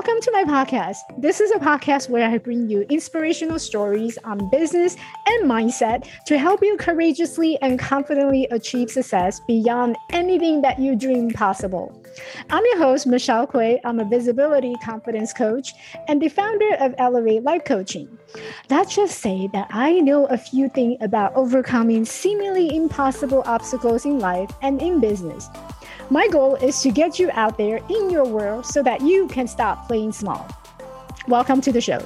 Welcome to my podcast. This is a podcast where I bring you inspirational stories on business and mindset to help you courageously and confidently achieve success beyond anything that you dream possible. I'm your host, Michelle Quay. I'm a visibility confidence coach and the founder of Elevate Life Coaching. Let's just say that I know a few things about overcoming seemingly impossible obstacles in life and in business. My goal is to get you out there in your world so that you can stop playing small. Welcome to the show.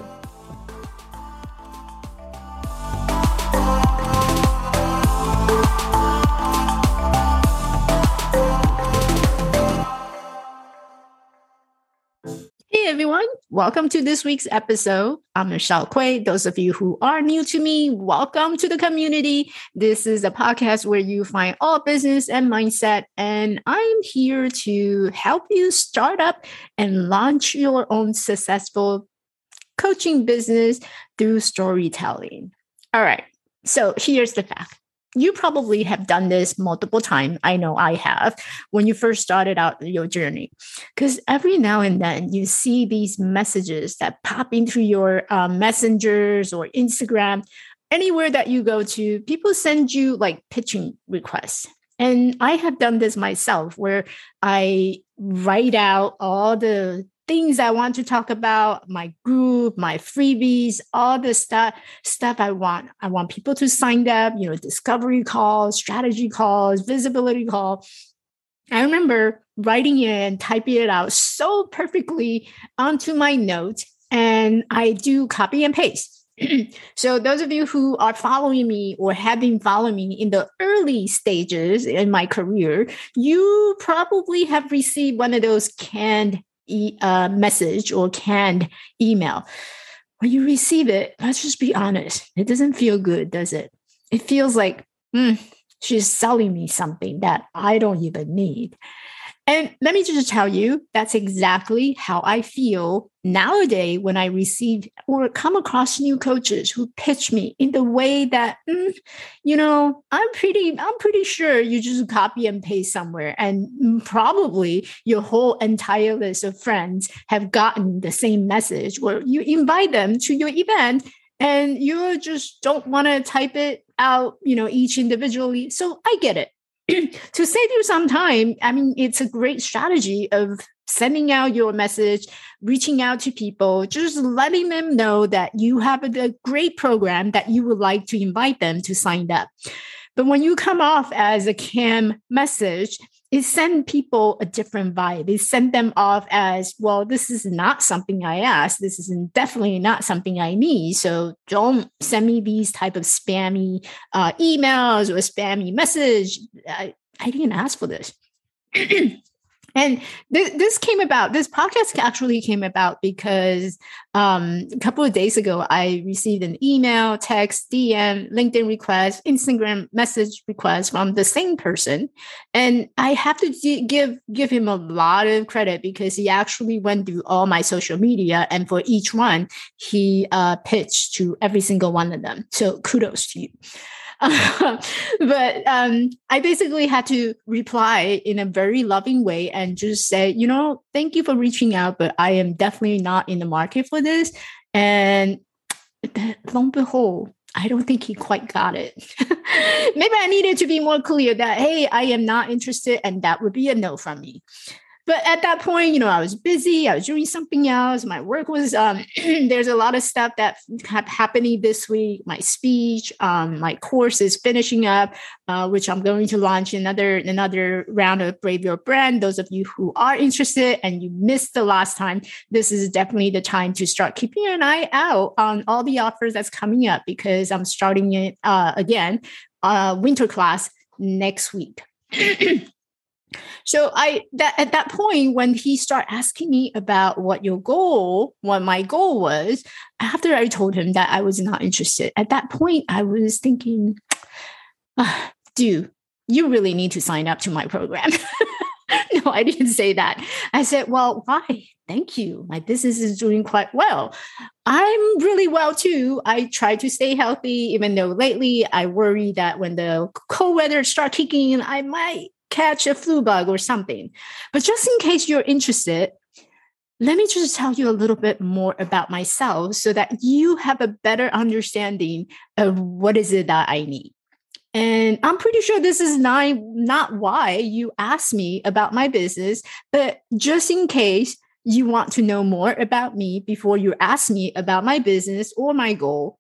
Welcome to this week's episode. I'm Michelle Quay. Those of you who are new to me, welcome to the community. This is a podcast where you find all business and mindset, and I'm here to help you start up and launch your own successful coaching business through storytelling. All right, so here's the fact you probably have done this multiple times. I know I have when you first started out your journey. Because every now and then you see these messages that pop into your uh, messengers or Instagram, anywhere that you go to, people send you like pitching requests. And I have done this myself where I write out all the things I want to talk about, my group, my freebies, all the stuff stuff I want. I want people to sign up, you know, discovery calls, strategy calls, visibility call. I remember writing it and typing it out so perfectly onto my notes, and I do copy and paste. so those of you who are following me or have been following me in the early stages in my career you probably have received one of those canned e- uh, message or canned email, when you receive it, let's just be honest, it doesn't feel good, does it? It feels like mm, she's selling me something that I don't even need. And let me just tell you, that's exactly how I feel nowadays when I receive or come across new coaches who pitch me in the way that, mm, you know, I'm pretty, I'm pretty sure you just copy and paste somewhere, and probably your whole entire list of friends have gotten the same message, or you invite them to your event and you just don't want to type it out, you know, each individually. So I get it. To save you some time, I mean, it's a great strategy of sending out your message, reaching out to people, just letting them know that you have a, great program that you would like to invite them to sign up. But when you come off as a cam message, it send people a different vibe. It send them off as, well, this is not something I asked. This is definitely not something I need. So don't send me these type of spammy uh, emails or spammy message. I, I didn't ask for this. And th- this came about, this podcast actually came about because um, a couple of days ago, I received an email, text, DM, LinkedIn request, Instagram message request from the same person. And I have to d- give, give him a lot of credit because he actually went through all my social media. And for each one, he uh, pitched to every single one of them. So kudos to you. but um, I basically had to reply in a very loving way and just say, you know, thank you for reaching out, but I am definitely not in the market for this. And lo and behold, I don't think he quite got it. Maybe I needed to be more clear that, hey, I am not interested, and that would be a no from me but at that point, you know, I was busy. I was doing something else. My work was um, there's a lot of stuff that kept happening this week. My speech, um, my course is finishing up, uh, which I'm going to launch another another round of Brave Your Brand. Those of you who are interested and you missed the last time, this is definitely the time to start keeping an eye out on all the offers that's coming up because I'm starting it uh, again, uh, winter class next week. So I that at that point when he started asking me about what your goal, what my goal was, after I told him that I was not interested, at that point I was thinking, ah, dude, you really need to sign up to my program. no, I didn't say that. I said, well, why? Thank you. My business is doing quite well. I'm really well too. I try to stay healthy, even though lately I worry that when the cold weather start kicking in, I might catch a flu bug or something. But just in case you're interested, let me just tell you a little bit more about myself so that you have a better understanding of what is it that I need. And I'm pretty sure this is not, not why you asked me about my business, but just in case you want to know more about me before you ask me about my business or my goal,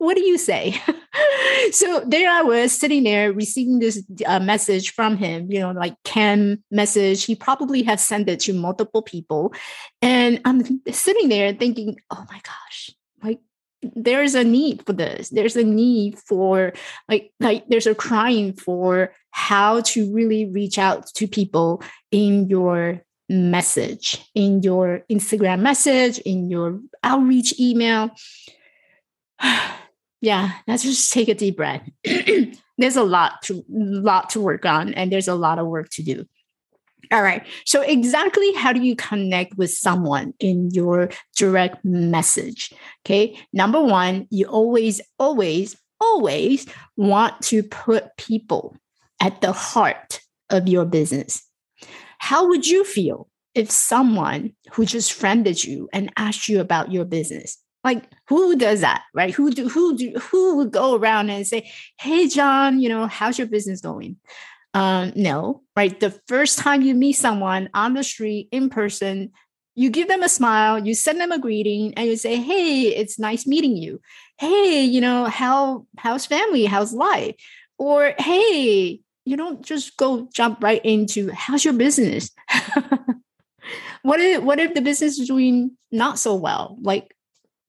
what do you say? so there I was sitting there receiving this uh, message from him, you know, like Ken message. He probably has sent it to multiple people. And I'm sitting there thinking, oh my gosh, like there's a need for this. There's a need for like like there's a crying for how to really reach out to people in your message, in your Instagram message, in your outreach email. yeah, let's just take a deep breath. there's a lot to lot to work on and there's a lot of work to do. All right. So exactly how do you connect with someone in your direct message? Okay. Number 1, you always always always want to put people at the heart of your business. How would you feel if someone who just friended you and asked you about your business like who does that right? Who do who do who would go around and say hey john you know how's your business going? Um no right? The first time you meet someone on the street in person you give them a smile you send them a greeting and you say hey it's nice meeting you. Hey you know how how's family? How's life? Or hey you don't just go jump right into how's your business? What if what if the business is doing not so well? Like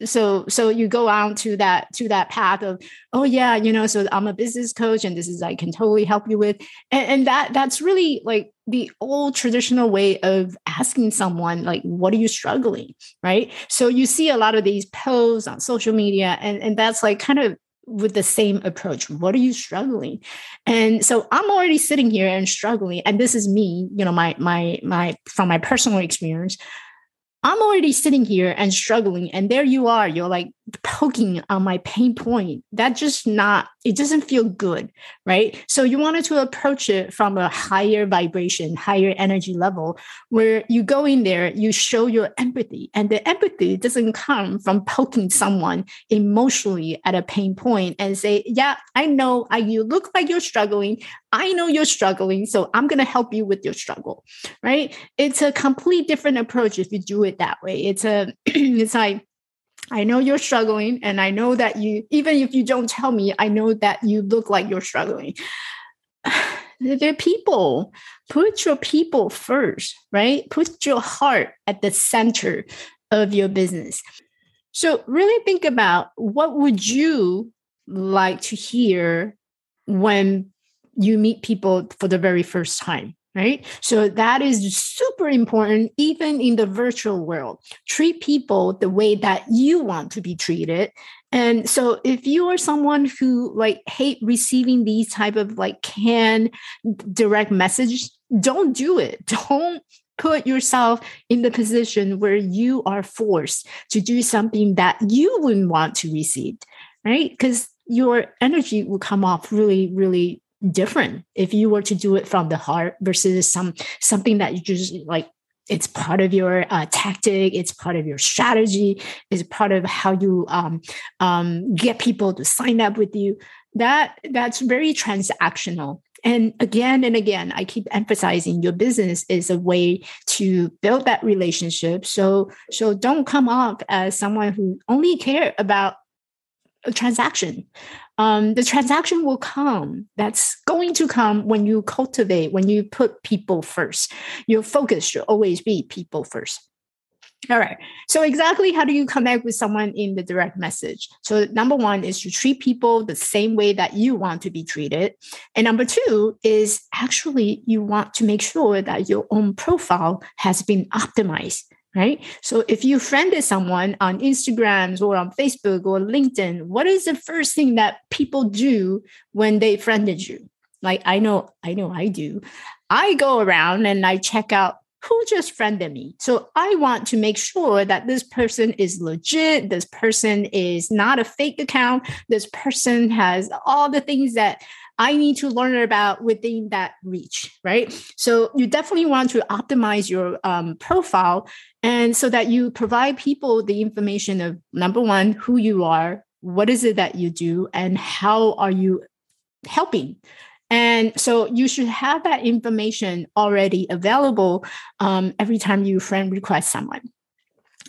so so you go on to that to that path of oh yeah you know so i'm a business coach and this is i can totally help you with. And, and that that's really like the old traditional way of asking someone like what are you struggling right? So you see a lot of these posts on social media and and that's like kind of with the same approach what are you struggling? And so i'm already sitting here and struggling and this is me you know my my my from my personal experience I'm already sitting here and struggling, and there you are. You're like poking on my pain point. That just not, it doesn't feel good, right? So you wanted to approach it from a higher vibration, higher energy level, where you go in there, you show your empathy. And the empathy doesn't come from poking someone emotionally at a pain point and say, Yeah, I know I, you look like you're struggling. I know you're struggling, so I'm going to help you with your struggle, right? It's a complete different approach if you do it that way. It's a, it's like, I know you're struggling, and I know that you, even if you don't tell me, I know that you look like you're struggling. They're people. Put your people first, right? Put your heart at the center of your business. So really think about what would you like to hear when you meet people for the very first time right? So that is super important, even in the virtual world. Treat people the way that you want to be treated. And so if you are someone who like hate receiving these type of like canned direct message, don't do it. Don't put yourself in the position where you are forced to do something that you wouldn't want to receive, right? Because your energy will come off really, really different if you were to do it from the heart versus some something that you just like it's part of your uh, tactic it's part of your strategy it's part of how you um, um, get people to sign up with you. That that's very transactional. And again and again i keep emphasizing your business is a way to build that relationship. So so don't come off as someone who only care about a transaction um, the transaction will come. That's going to come when you cultivate, when you put people first. Your focus should always be people first. All right. So, exactly how do you connect with someone in the direct message? So, number one is to treat people the same way that you want to be treated. And number two is actually you want to make sure that your own profile has been optimized right? So if you friended someone on Instagrams or on Facebook or LinkedIn, what is the first thing that people do when they friended you? Like I know, I know I do. I go around and I check out who just friended me. So I want to make sure that this person is legit. This person is not a fake account. This person has all the things that I need to learn about within that reach, right? So you definitely want to optimize your um, profile and so that you provide people the information of number one, who you are, what is it that you do, and how are you helping and so you should have that information already available um, every time you friend request someone.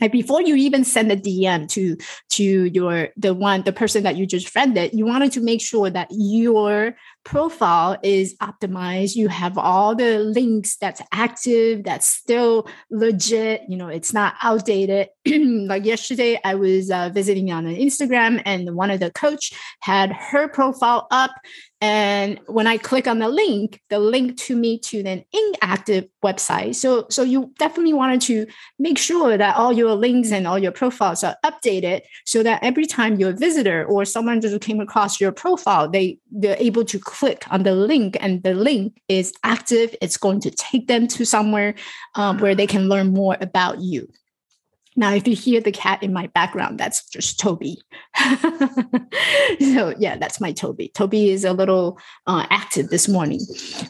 And before you even send a DM to to your the one the person that you just friended, you wanted to make sure that your profile is optimized. You have all the links that's active, that's still legit. You know, it's not outdated. like yesterday, I was uh, visiting on an Instagram, and one of the coach had her profile up and when I click on the link, the link to me to an inactive website. So, so you definitely wanted to make sure that all your links and all your profiles are updated so that every time your visitor or someone just came across your profile, they, they're able to click on the link and the link is active. It's going to take them to somewhere um, where they can learn more about you. Now, if you hear the cat in my background, that's just Toby. so, yeah, that's my Toby. Toby is a little uh, active this morning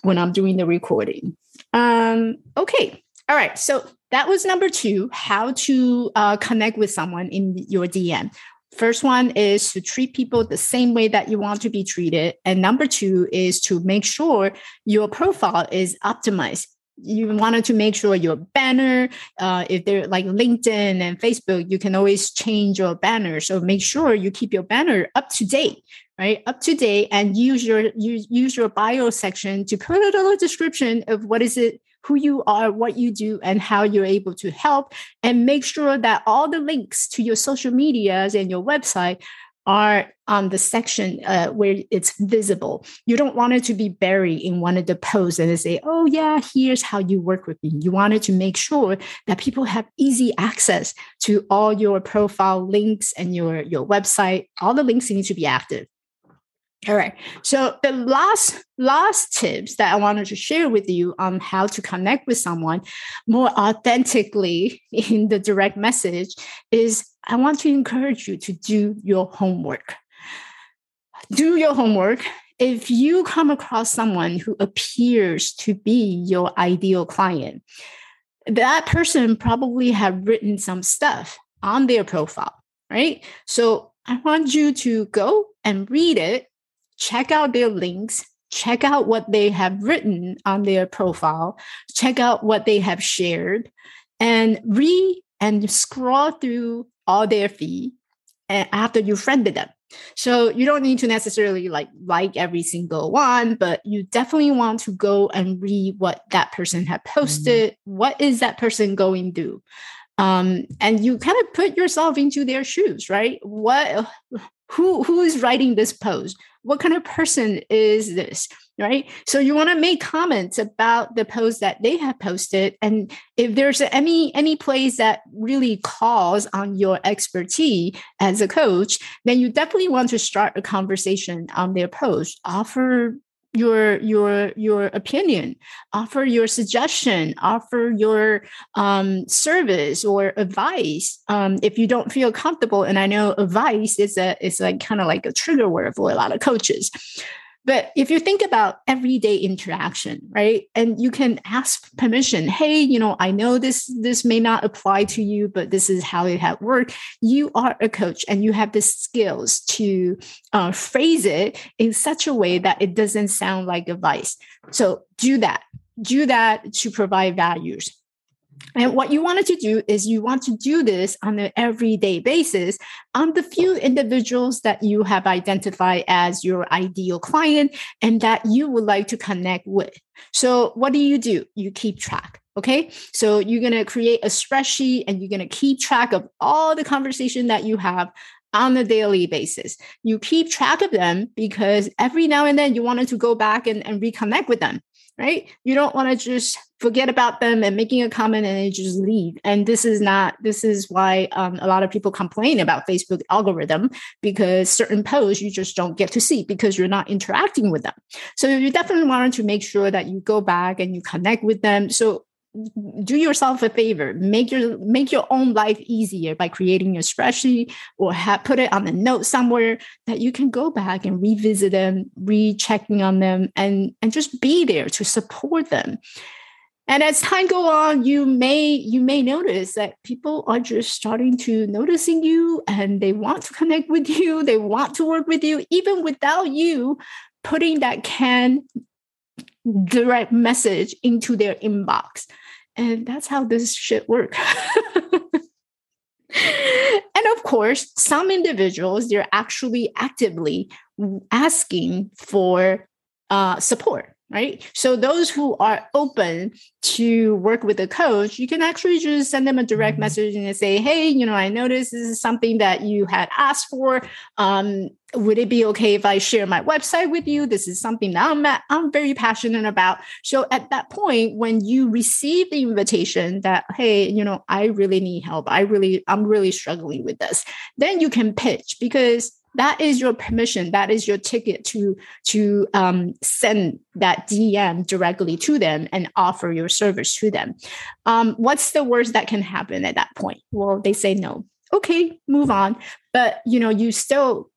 when I'm doing the recording. Um, okay. All right. So, that was number two how to uh, connect with someone in your DM. First one is to treat people the same way that you want to be treated. And number two is to make sure your profile is optimized you wanted to make sure your banner, uh, if they're like LinkedIn and Facebook, you can always change your banner. So make sure you keep your banner up to date, right? Up to date, and use your use use your bio section to put a little description of what is it, who you are, what you do, and how you're able to help. And make sure that all the links to your social medias and your website are on the section uh, where it's visible. You don't want it to be buried in one of the posts and they say, oh, yeah, here's how you work with me. You wanted to make sure that people have easy access to all your profile links and your, your website. All the links need to be active. All right. So the last last tips that I wanted to share with you on how to connect with someone more authentically in the direct message is I want to encourage you to do your homework. Do your homework. If you come across someone who appears to be your ideal client, that person probably have written some stuff on their profile, right? So I want you to go and read it, check out their links, check out what they have written on their profile, check out what they have shared, and read and scroll through all their fee and after you friended them. So you don't need to necessarily like like every single one, but you definitely want to go and read what that person had posted. Mm-hmm. What is that person going through? Um, and you kind of put yourself into their shoes, right? What who who is writing this post? What kind of person is this? right? So you want to make comments about the post that they have posted, and if there's any any place that really calls on your expertise as a coach, then you definitely want to start a conversation on their post. Offer your your your opinion offer your suggestion offer your um, service or advice um, if you don't feel comfortable. And i know advice is a is like kind of like a trigger word for a lot of coaches but if you think about everyday interaction, right? And you can ask permission, hey, you know, I know this this may not apply to you, but this is how it had worked. You are a coach and you have the skills to uh, phrase it in such a way that it doesn't sound like advice. So do that. Do that to provide values. And what you wanted to do is you want to do this on an everyday basis on the few individuals that you have identified as your ideal client and that you would like to connect with. So, what do you do? You keep track. Okay. So, you're going to create a spreadsheet and you're going to keep track of all the conversation that you have on a daily basis. You keep track of them because every now and then you wanted to go back and, and reconnect with them right? You don't want to just forget about them and making a comment and then just leave. And this is not, this is why um, a lot of people complain about Facebook algorithm because certain posts you just don't get to see because you're not interacting with them. So you definitely want to make sure that you go back and you connect with them. So do yourself a favor. Make your make your own life easier by creating a spreadsheet or have, put it on a note somewhere that you can go back and revisit them rechecking on them and and just be there to support them. And as time go on you may you may notice that people are just starting to noticing you and they want to connect with you they want to work with you even without you putting that can direct message into their inbox and that's how this shit work. and of course, some individuals, they're actually actively asking for uh, support right? So those who are open to work with a coach, you can actually just send them a direct mm-hmm. message and say, "Hey, you know, I noticed this is something that you had asked for. Um, would it be okay if I share my website with you? This is something that I'm I'm very passionate about." So at that point, when you receive the invitation that, "Hey, you know, I really need help. I really I'm really struggling with this," then you can pitch because that is your permission. That is your ticket to to um, send that dm directly to them and offer your service to them. Um, what's the worst that can happen at that point? Well they say no. Okay move on. But you know you still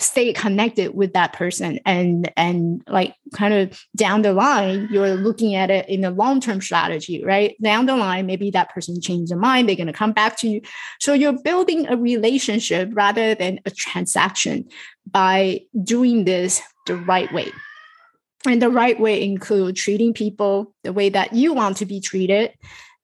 stay connected with that person and and like kind of down the line you're looking at it in a long-term strategy right? Down the line maybe that person changed their mind they're going to come back to you. So you're building a relationship rather than a transaction by doing this the right way. And the right way include treating people the way that you want to be treated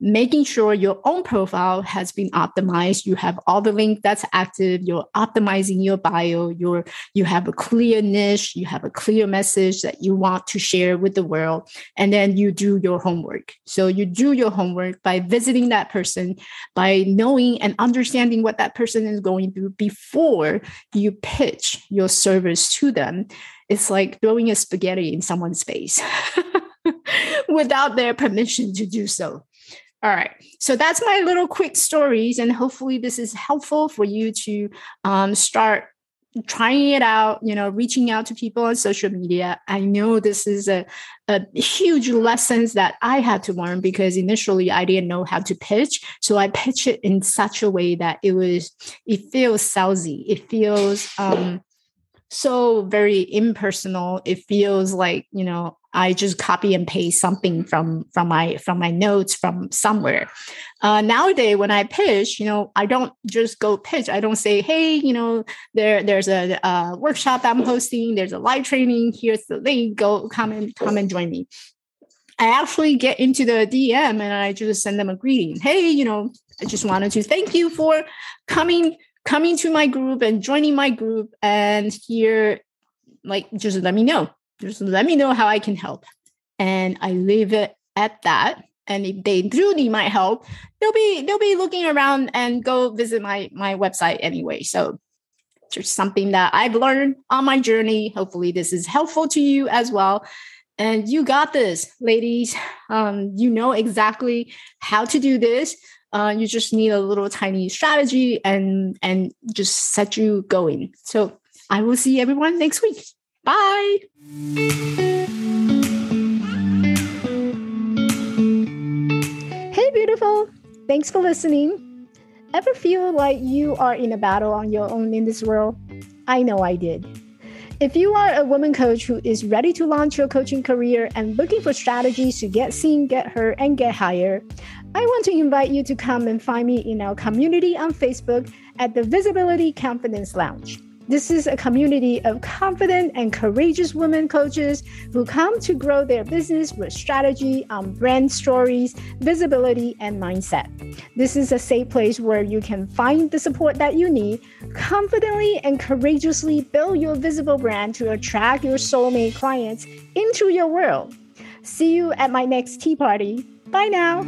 making sure your own profile has been optimized. You have all the link that's active. You're optimizing your bio. You're you have a clear niche. You have a clear message that you want to share with the world. And then you do your homework. So you do your homework by visiting that person by knowing and understanding what that person is going through before you pitch your service to them. It's like throwing a spaghetti in someone's face without their permission to do so all right. So that's my little quick stories. And hopefully, this is helpful for you to um, start trying it out, you know, reaching out to people on social media. I know this is a, a huge lessons that I had to learn because initially I didn't know how to pitch. So I pitch it in such a way that it was, it feels salesy. It feels, um, so very impersonal it feels like you know i just copy and paste something from from my from my notes from somewhere. Uh, nowadays when i pitch you know i don't just go pitch. I don't say hey you know there there's a, a workshop i'm hosting. There's a live training here's the link go come and come and join me. I actually get into the DM and I just send them a greeting. Hey, you know, I just wanted to thank you for coming coming to my group and joining my group and here like just let me know just let me know how i can help. And i leave it at that. And if they do need my help they'll be they'll be looking around and go visit my my website anyway. So just something that i've learned on my journey. Hopefully this is helpful to you as well. And you got this ladies. Um, you know exactly how to do this. Uh, you just need a little tiny strategy and and just set you going. So I will see everyone next week. Bye. Hey, beautiful. Thanks for listening. Ever feel like you are in a battle on your own in this world? I know I did. If you are a woman coach who is ready to launch your coaching career and looking for strategies to get seen, get heard, and get higher, I want to invite you to come and find me in our community on Facebook at the Visibility Confidence Lounge. This is a community of confident and courageous women coaches who come to grow their business with strategy on brand stories, visibility, and mindset. This is a safe place where you can find the support that you need, confidently and courageously build your visible brand to attract your soulmate clients into your world. See you at my next tea party. Bye now.